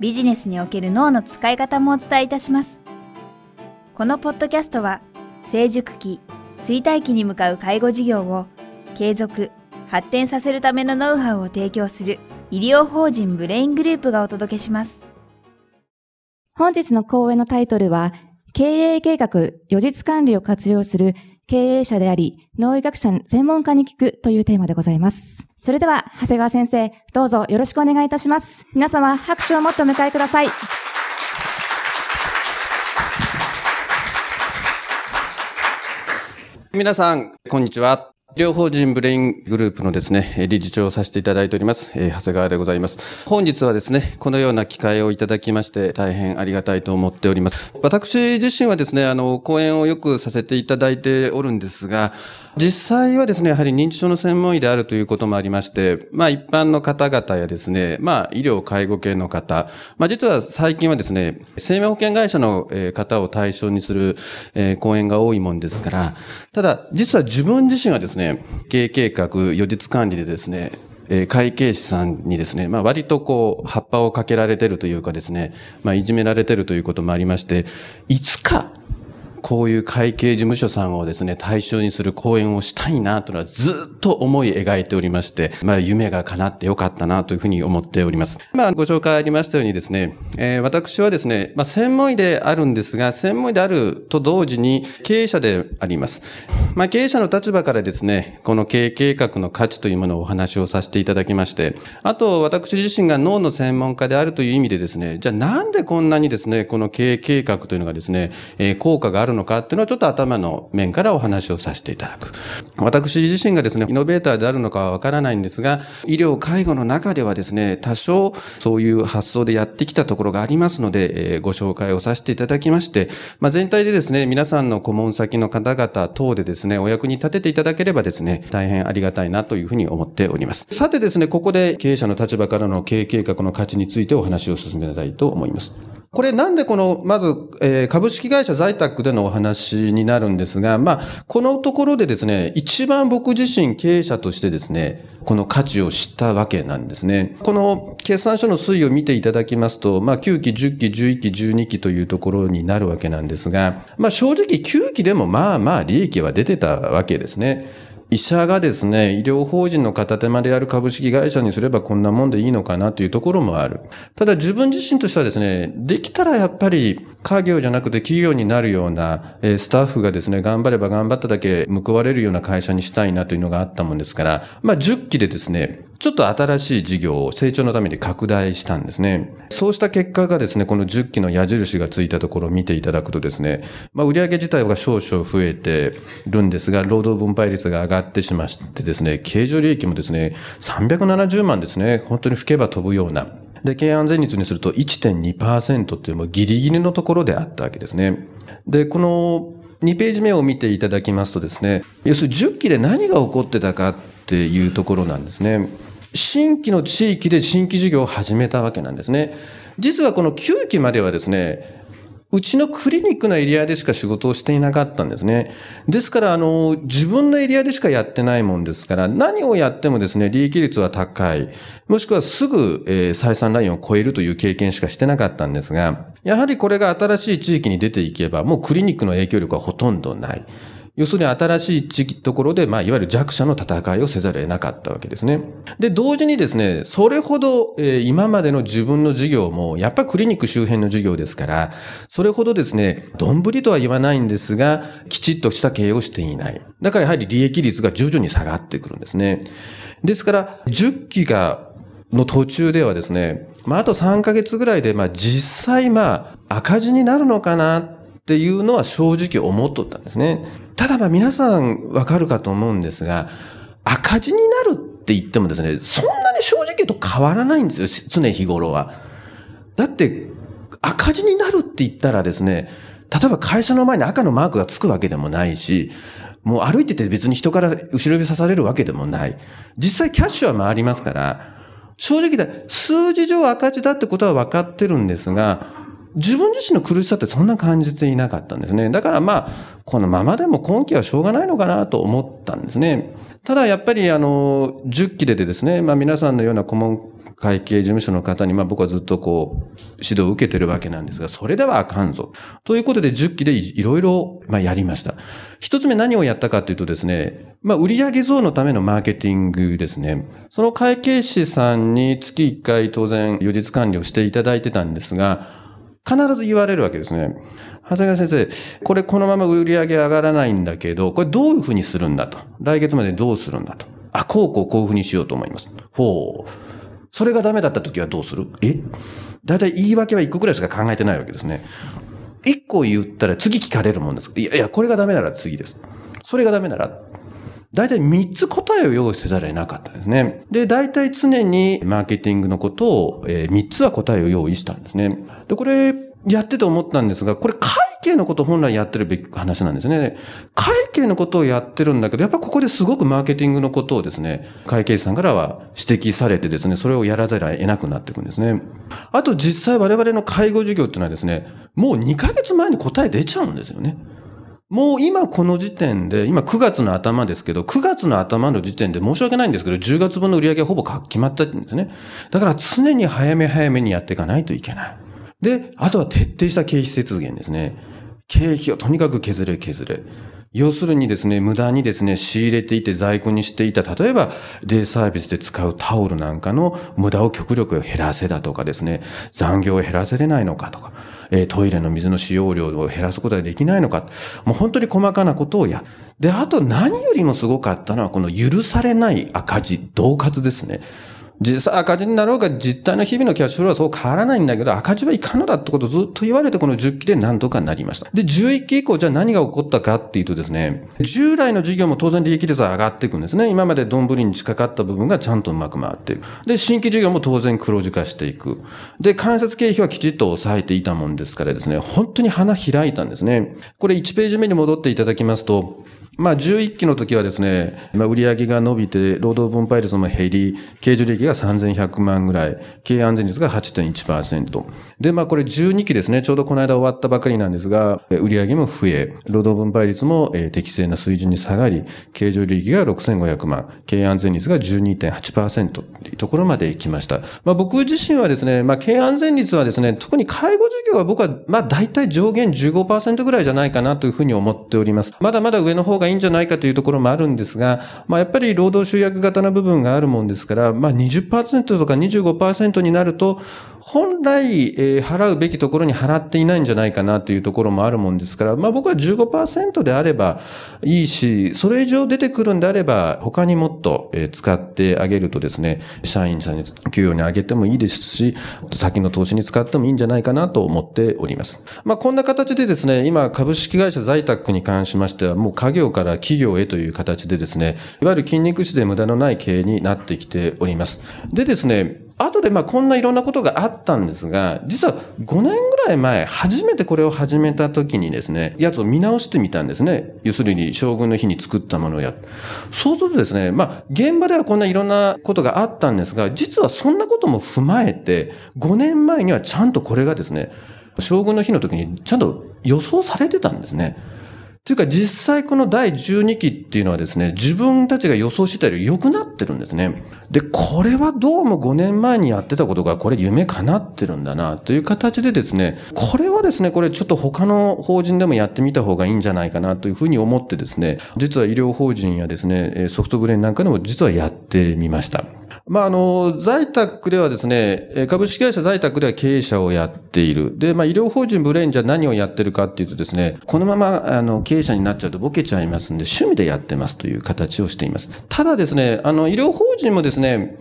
ビジネスにおける脳の使い方もお伝えいたします。このポッドキャストは、成熟期、衰退期に向かう介護事業を継続、発展させるためのノウハウを提供する医療法人ブレイングループがお届けします。本日の講演のタイトルは、経営計画、予実管理を活用する経営者であり、脳医学者専門家に聞くというテーマでございます。それでは、長谷川先生、どうぞよろしくお願いいたします。皆様、拍手をもっと迎えください。皆さん、こんにちは。医療法人ブレイングループのですね、理事長をさせていただいております、長谷川でございます。本日はですね、このような機会をいただきまして、大変ありがたいと思っております。私自身はですね、あの、講演をよくさせていただいておるんですが、実際はですね、やはり認知症の専門医であるということもありまして、まあ一般の方々やですね、まあ医療介護系の方、まあ実は最近はですね、生命保険会社の方を対象にする講演が多いもんですから、ただ実は自分自身はですね、ね経営計画、予実管理でですね、会計士さんにですね、まあ割とこう、葉っぱをかけられてるというかですね、まあいじめられてるということもありまして、いつかこういう会計事務所さんをですね、対象にする講演をしたいなというのはずっと思い描いておりまして、まあ夢が叶ってよかったなというふうに思っております。まあご紹介ありましたようにですね、えー、私はですね、まあ専門医であるんですが、専門医であると同時に経営者であります。まあ経営者の立場からですね、この経営計画の価値というものをお話をさせていただきまして、あと私自身が脳の専門家であるという意味でですね、じゃあなんでこんなにですね、この経営計画というのがですね、えー、効果があるのかっていうのはちょっと頭の面からお話をさせていただく。私自身がですね、イノベーターであるのかはわからないんですが、医療介護の中ではですね、多少そういう発想でやってきたところがありますので、えー、ご紹介をさせていただきまして、まあ、全体でですね、皆さんの顧問先の方々等でですね、お役に立てていただければですね、大変ありがたいなというふうに思っております。さてですね、ここで経営者の立場からの経営計画の価値についてお話を進めたいと思います。これなんでこの、まず、えー、株式会社在宅でのお話になるんですが、まあ、このところでですね、一番僕自身経営者としてですね、この価値を知ったわけなんですね。この決算書の推移を見ていただきますと、まあ、9期、10期、11期、12期というところになるわけなんですが、まあ、正直9期でもまあまあ利益は出てたわけですね。医者がですね、医療法人の片手間である株式会社にすればこんなもんでいいのかなというところもある。ただ自分自身としてはですね、できたらやっぱり家業じゃなくて企業になるような、えスタッフがですね、頑張れば頑張っただけ報われるような会社にしたいなというのがあったもんですから、まあ10期でですね、ちょっと新しい事業を成長のために拡大したんですね。そうした結果がですね、この10期の矢印がついたところを見ていただくとですね、まあ、売上自体が少々増えてるんですが、労働分配率が上がってしましてですね、経常利益もですね、370万ですね、本当に吹けば飛ぶような。で、経営安全率にすると1.2%っていうもうギリギリのところであったわけですね。で、この2ページ目を見ていただきますとですね、要するに10期で何が起こってたかっていうところなんですね。新規の地域で新規事業を始めたわけなんですね。実はこの9期まではですね、うちのクリニックのエリアでしか仕事をしていなかったんですね。ですから、あの、自分のエリアでしかやってないもんですから、何をやってもですね、利益率は高い。もしくはすぐ、えー、採算ラインを超えるという経験しかしてなかったんですが、やはりこれが新しい地域に出ていけば、もうクリニックの影響力はほとんどない。要するに新しい地域ところで、まあ、いわゆる弱者の戦いをせざるを得なかったわけですね。で、同時にですね、それほど、えー、今までの自分の事業も、やっぱりクリニック周辺の事業ですから、それほどですね、どんぶりとは言わないんですが、きちっとした経営をしていない。だからやはり利益率が徐々に下がってくるんですね。ですから、10期が、の途中ではですね、まあ、あと3ヶ月ぐらいで、まあ、実際、まあ、赤字になるのかなっていうのは正直思っとったんですね。ただまあ皆さんわかるかと思うんですが、赤字になるって言ってもですね、そんなに正直言うと変わらないんですよ、常日頃は。だって、赤字になるって言ったらですね、例えば会社の前に赤のマークがつくわけでもないし、もう歩いてて別に人から後ろ指刺されるわけでもない。実際キャッシュは回りますから、正直だ、数字上赤字だってことは分かってるんですが、自分自身の苦しさってそんな感じていなかったんですね。だからまあ、このままでも今期はしょうがないのかなと思ったんですね。ただやっぱりあの、10期でですね、まあ皆さんのような顧問会計事務所の方に、まあ僕はずっとこう、指導を受けてるわけなんですが、それではあかんぞ。ということで10期でいろいろ、まあやりました。一つ目何をやったかというとですね、まあ売上増のためのマーケティングですね。その会計士さんに月1回当然、予実管理をしていただいてたんですが、必ず言われるわけですね。長谷川先生、これこのまま売り上げ上がらないんだけど、これどういうふうにするんだと？来月までどうするんだと？あ、こうこうこういうふうにしようと思います。ほう。それがダメだった時はどうする？え？だいたい言い訳は一個くらいしか考えてないわけですね。一個言ったら次聞かれるもんです。いやいや、これがダメなら次です。それがダメなら大体3つ答えを用意せざるを得なかったんですね。で、大体常にマーケティングのことを、えー、3つは答えを用意したんですね。で、これ、やってて思ったんですが、これ会計のことを本来やってるべき話なんですね。会計のことをやってるんだけど、やっぱここですごくマーケティングのことをですね、会計士さんからは指摘されてですね、それをやらざるを得なくなっていくんですね。あと実際我々の介護事業っていうのはですね、もう2ヶ月前に答え出ちゃうんですよね。もう今この時点で、今9月の頭ですけど、9月の頭の時点で申し訳ないんですけど、10月分の売り上げはほぼ決まったんですね。だから常に早め早めにやっていかないといけない。で、あとは徹底した経費節減ですね。経費をとにかく削れ削れ。要するにですね、無駄にですね、仕入れていて在庫にしていた、例えば、デイサービスで使うタオルなんかの無駄を極力減らせだとかですね、残業を減らせれないのかとか、えトイレの水の使用量を減らすことができないのか、もう本当に細かなことをや。で、あと何よりもすごかったのは、この許されない赤字、同活ですね。実際赤字になろうが実態の日々のキャッシュフローはそう変わらないんだけど、赤字はいかのだってことをずっと言われてこの10期で何とかなりました。で、11期以降じゃあ何が起こったかっていうとですね、従来の事業も当然利益率は上がっていくんですね。今まで丼に近かった部分がちゃんとうまく回っていく。で、新規事業も当然黒字化していく。で、間接経費はきちっと抑えていたもんですからですね、本当に花開いたんですね。これ1ページ目に戻っていただきますと、まあ、11期の時はですね、まあ、売上が伸びて、労働分配率も減り、経常利益が3100万ぐらい、経営安全率が8.1%。で、まあ、これ12期ですね、ちょうどこの間終わったばかりなんですが、売上も増え、労働分配率も適正な水準に下がり、経常利益が6500万、経営安全率が12.8%というところまで行きました。まあ、僕自身はですね、まあ、経営安全率はですね、特に介護事業は僕は、まあ、大体上限15%ぐらいじゃないかなというふうに思っております。まだまだ上の方がいいんじゃないかというところもあるんですが、まあ、やっぱり労働集約型の部分があるもんですから、まあ20%とか25%になると、本来、えー、払うべきところに払っていないんじゃないかなというところもあるもんですから、まあ僕は15%であればいいし、それ以上出てくるんであれば、他にもっと、えー、使ってあげるとですね、社員さんに給与に上げてもいいですし、先の投資に使ってもいいんじゃないかなと思っております。まあこんな形でですね、今株式会社在宅に関しましては、もう家業からから企業へという形でですね、いわゆる筋肉質で無駄のない経営になってきております。でですね、後でまあこんないろんなことがあったんですが、実は5年ぐらい前、初めてこれを始めた時にですね、やつを見直してみたんですね。要するに将軍の日に作ったものをやそうするとですね、まあ現場ではこんないろんなことがあったんですが、実はそんなことも踏まえて、5年前にはちゃんとこれがですね、将軍の日の時にちゃんと予想されてたんですね。というか実際この第12期っていうのはですね、自分たちが予想してたより良くなってるんですね。で、これはどうも5年前にやってたことがこれ夢叶ってるんだなという形でですね、これはですね、これちょっと他の法人でもやってみた方がいいんじゃないかなというふうに思ってですね、実は医療法人やですね、ソフトブレーンなんかでも実はやってみました。まあ、あの、在宅ではですね、株式会社在宅では経営者をやっている。で、まあ、医療法人ブレインじゃ何をやってるかっていうとですね、このまま、あの、経営者になっちゃうとボケちゃいますんで、趣味でやってますという形をしています。ただですね、あの、医療法人もですね、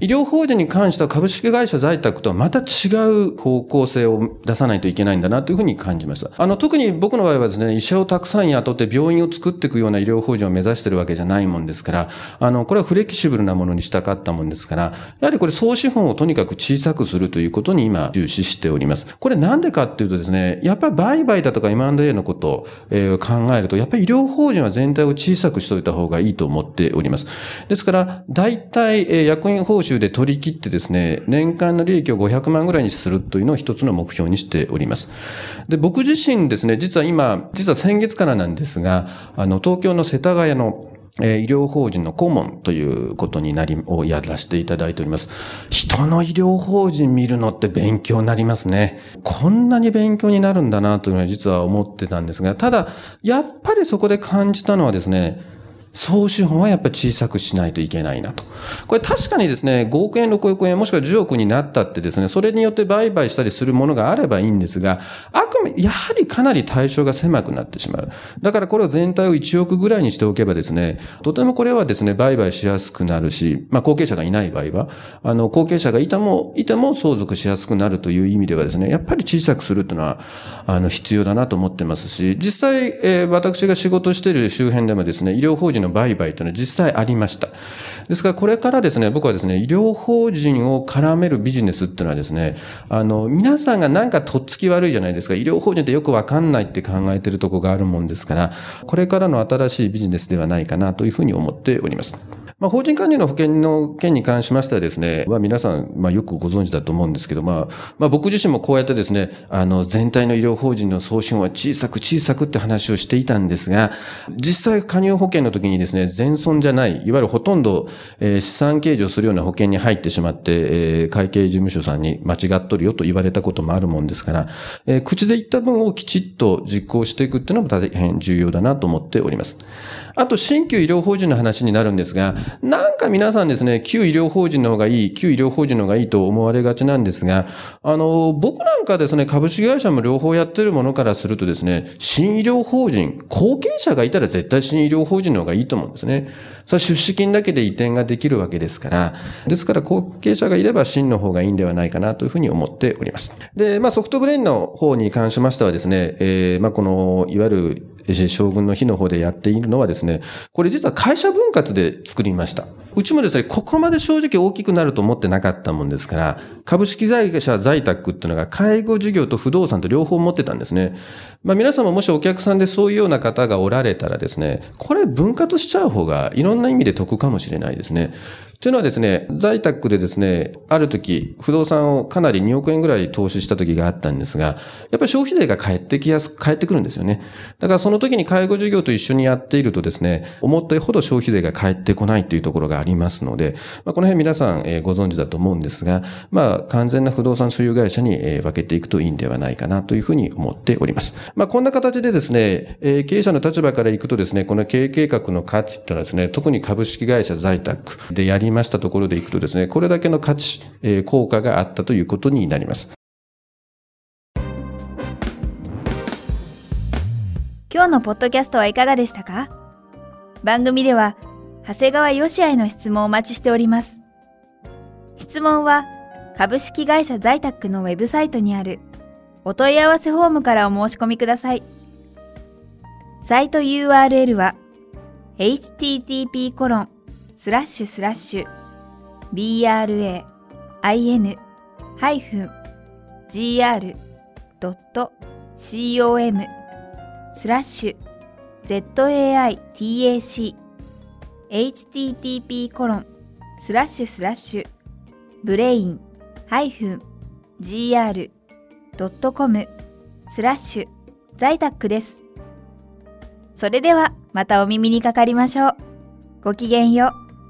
医療法人に関しては株式会社在宅とはまた違う方向性を出さないといけないんだなというふうに感じました。あの、特に僕の場合はですね、医者をたくさん雇って病院を作っていくような医療法人を目指してるわけじゃないもんですから、あの、これはフレキシブルなものにしたかったもんですから、やはりこれ総資本をとにかく小さくするということに今重視しております。これなんでかっていうとですね、やっぱり売買だとか M&A のことを、え、考えると、やっぱり医療法人は全体を小さくしておいた方がいいと思っております。ですから、大体、え、役員報酬で取り切ってですね、年間の利益を500万ぐらいにするというのを一つの目標にしております。で、僕自身ですね、実は今、実は先月からなんですが、あの、東京の世田谷のえ医療法人の顧問ということになり、をやらせていただいております。人の医療法人見るのって勉強になりますね。こんなに勉強になるんだなというのは実は思ってたんですが、ただ、やっぱりそこで感じたのはですね、総資本はやっぱり小さくしないといけないなと。これ確かにですね、5億円、6億円、もしくは10億になったってですね、それによって売買したりするものがあればいいんですが、あくまやはりかなり対象が狭くなってしまう。だからこれを全体を1億ぐらいにしておけばですね、とてもこれはですね、売買しやすくなるし、まあ後継者がいない場合は、あの、後継者がいても、いても相続しやすくなるという意味ではですね、やっぱり小さくするというのは、あの、必要だなと思ってますし、実際、えー、私が仕事している周辺でもですね、医療法人の売買というのは実際ありました。ですからこれからですね、僕はですね、医療法人を絡めるビジネスっていうのはですね、あの、皆さんがなんかとっつき悪いじゃないですか。医療法人ってよくわかんないって考えてるとこがあるもんですから、これからの新しいビジネスではないかなというふうに思っております。まあ、法人管理の保険の件に関しましてはですね、まあ、皆さん、まあ、よくご存知だと思うんですけど、まあ、まあ、僕自身もこうやってですね、あの、全体の医療法人の送信は小さく小さくって話をしていたんですが、実際加入保険の時にですね、全損じゃない、いわゆるほとんど、えー、資産計上するような保険に入ってしまって、えー、会計事務所さんに間違っとるよと言われたこともあるもんですから、えー、口で言った分をきちっと実行していくっていうのも大変重要だなと思っております。あと、新旧医療法人の話になるんですが、なんか皆さんですね、旧医療法人の方がいい、旧医療法人の方がいいと思われがちなんですが、あの、僕なんかですね、株式会社も両方やってるものからするとですね、新医療法人、後継者がいたら絶対新医療法人の方がいいと思うんですね。それ出資金だけで移転ができるわけですから、ですから後継者がいれば新の方がいいんではないかなというふうに思っております。で、まあソフトブレインの方に関しましてはですね、えー、まあこの、いわゆる将軍の日の方でやっているのはですね、これ実は会社分割で作りました。うちもですね、ここまで正直大きくなると思ってなかったもんですから、株式会社在宅っていうのが介護事業と不動産と両方持ってたんですね。まあ皆様もしお客さんでそういうような方がおられたらですね、これ分割しちゃう方がいろんな意味で得かもしれないですね。というのはですね、在宅でですね、ある時、不動産をかなり2億円ぐらい投資した時があったんですが、やっぱり消費税が返ってきやすく、返ってくるんですよね。だからその時に介護事業と一緒にやっているとですね、思ったほど消費税が返ってこないというところがありますので、まあ、この辺皆さん、えご存知だと思うんですが、まあ、完全な不動産所有会社に、え分けていくといいんではないかなというふうに思っております。まあ、こんな形でですね、え経営者の立場からいくとですね、この経営計画の価値っていうのはですね、特に株式会社在宅でやりましたところでいくとですね、これだけの価値、えー、効果があったということになります。今日のポッドキャストはいかがでしたか？番組では、長谷川義愛の質問をお待ちしております。質問は、株式会社在宅のウェブサイトにあるお問い合わせフォームからお申し込みください。サイト URL は http コロンスラッシュスラッシュ brain-gr.com スラッシュ zaitac http コロンスラッシュスラッシュブレイン -gr.com スラッシュ在宅です。それではまたお耳にかかりましょう。ごきげんよう。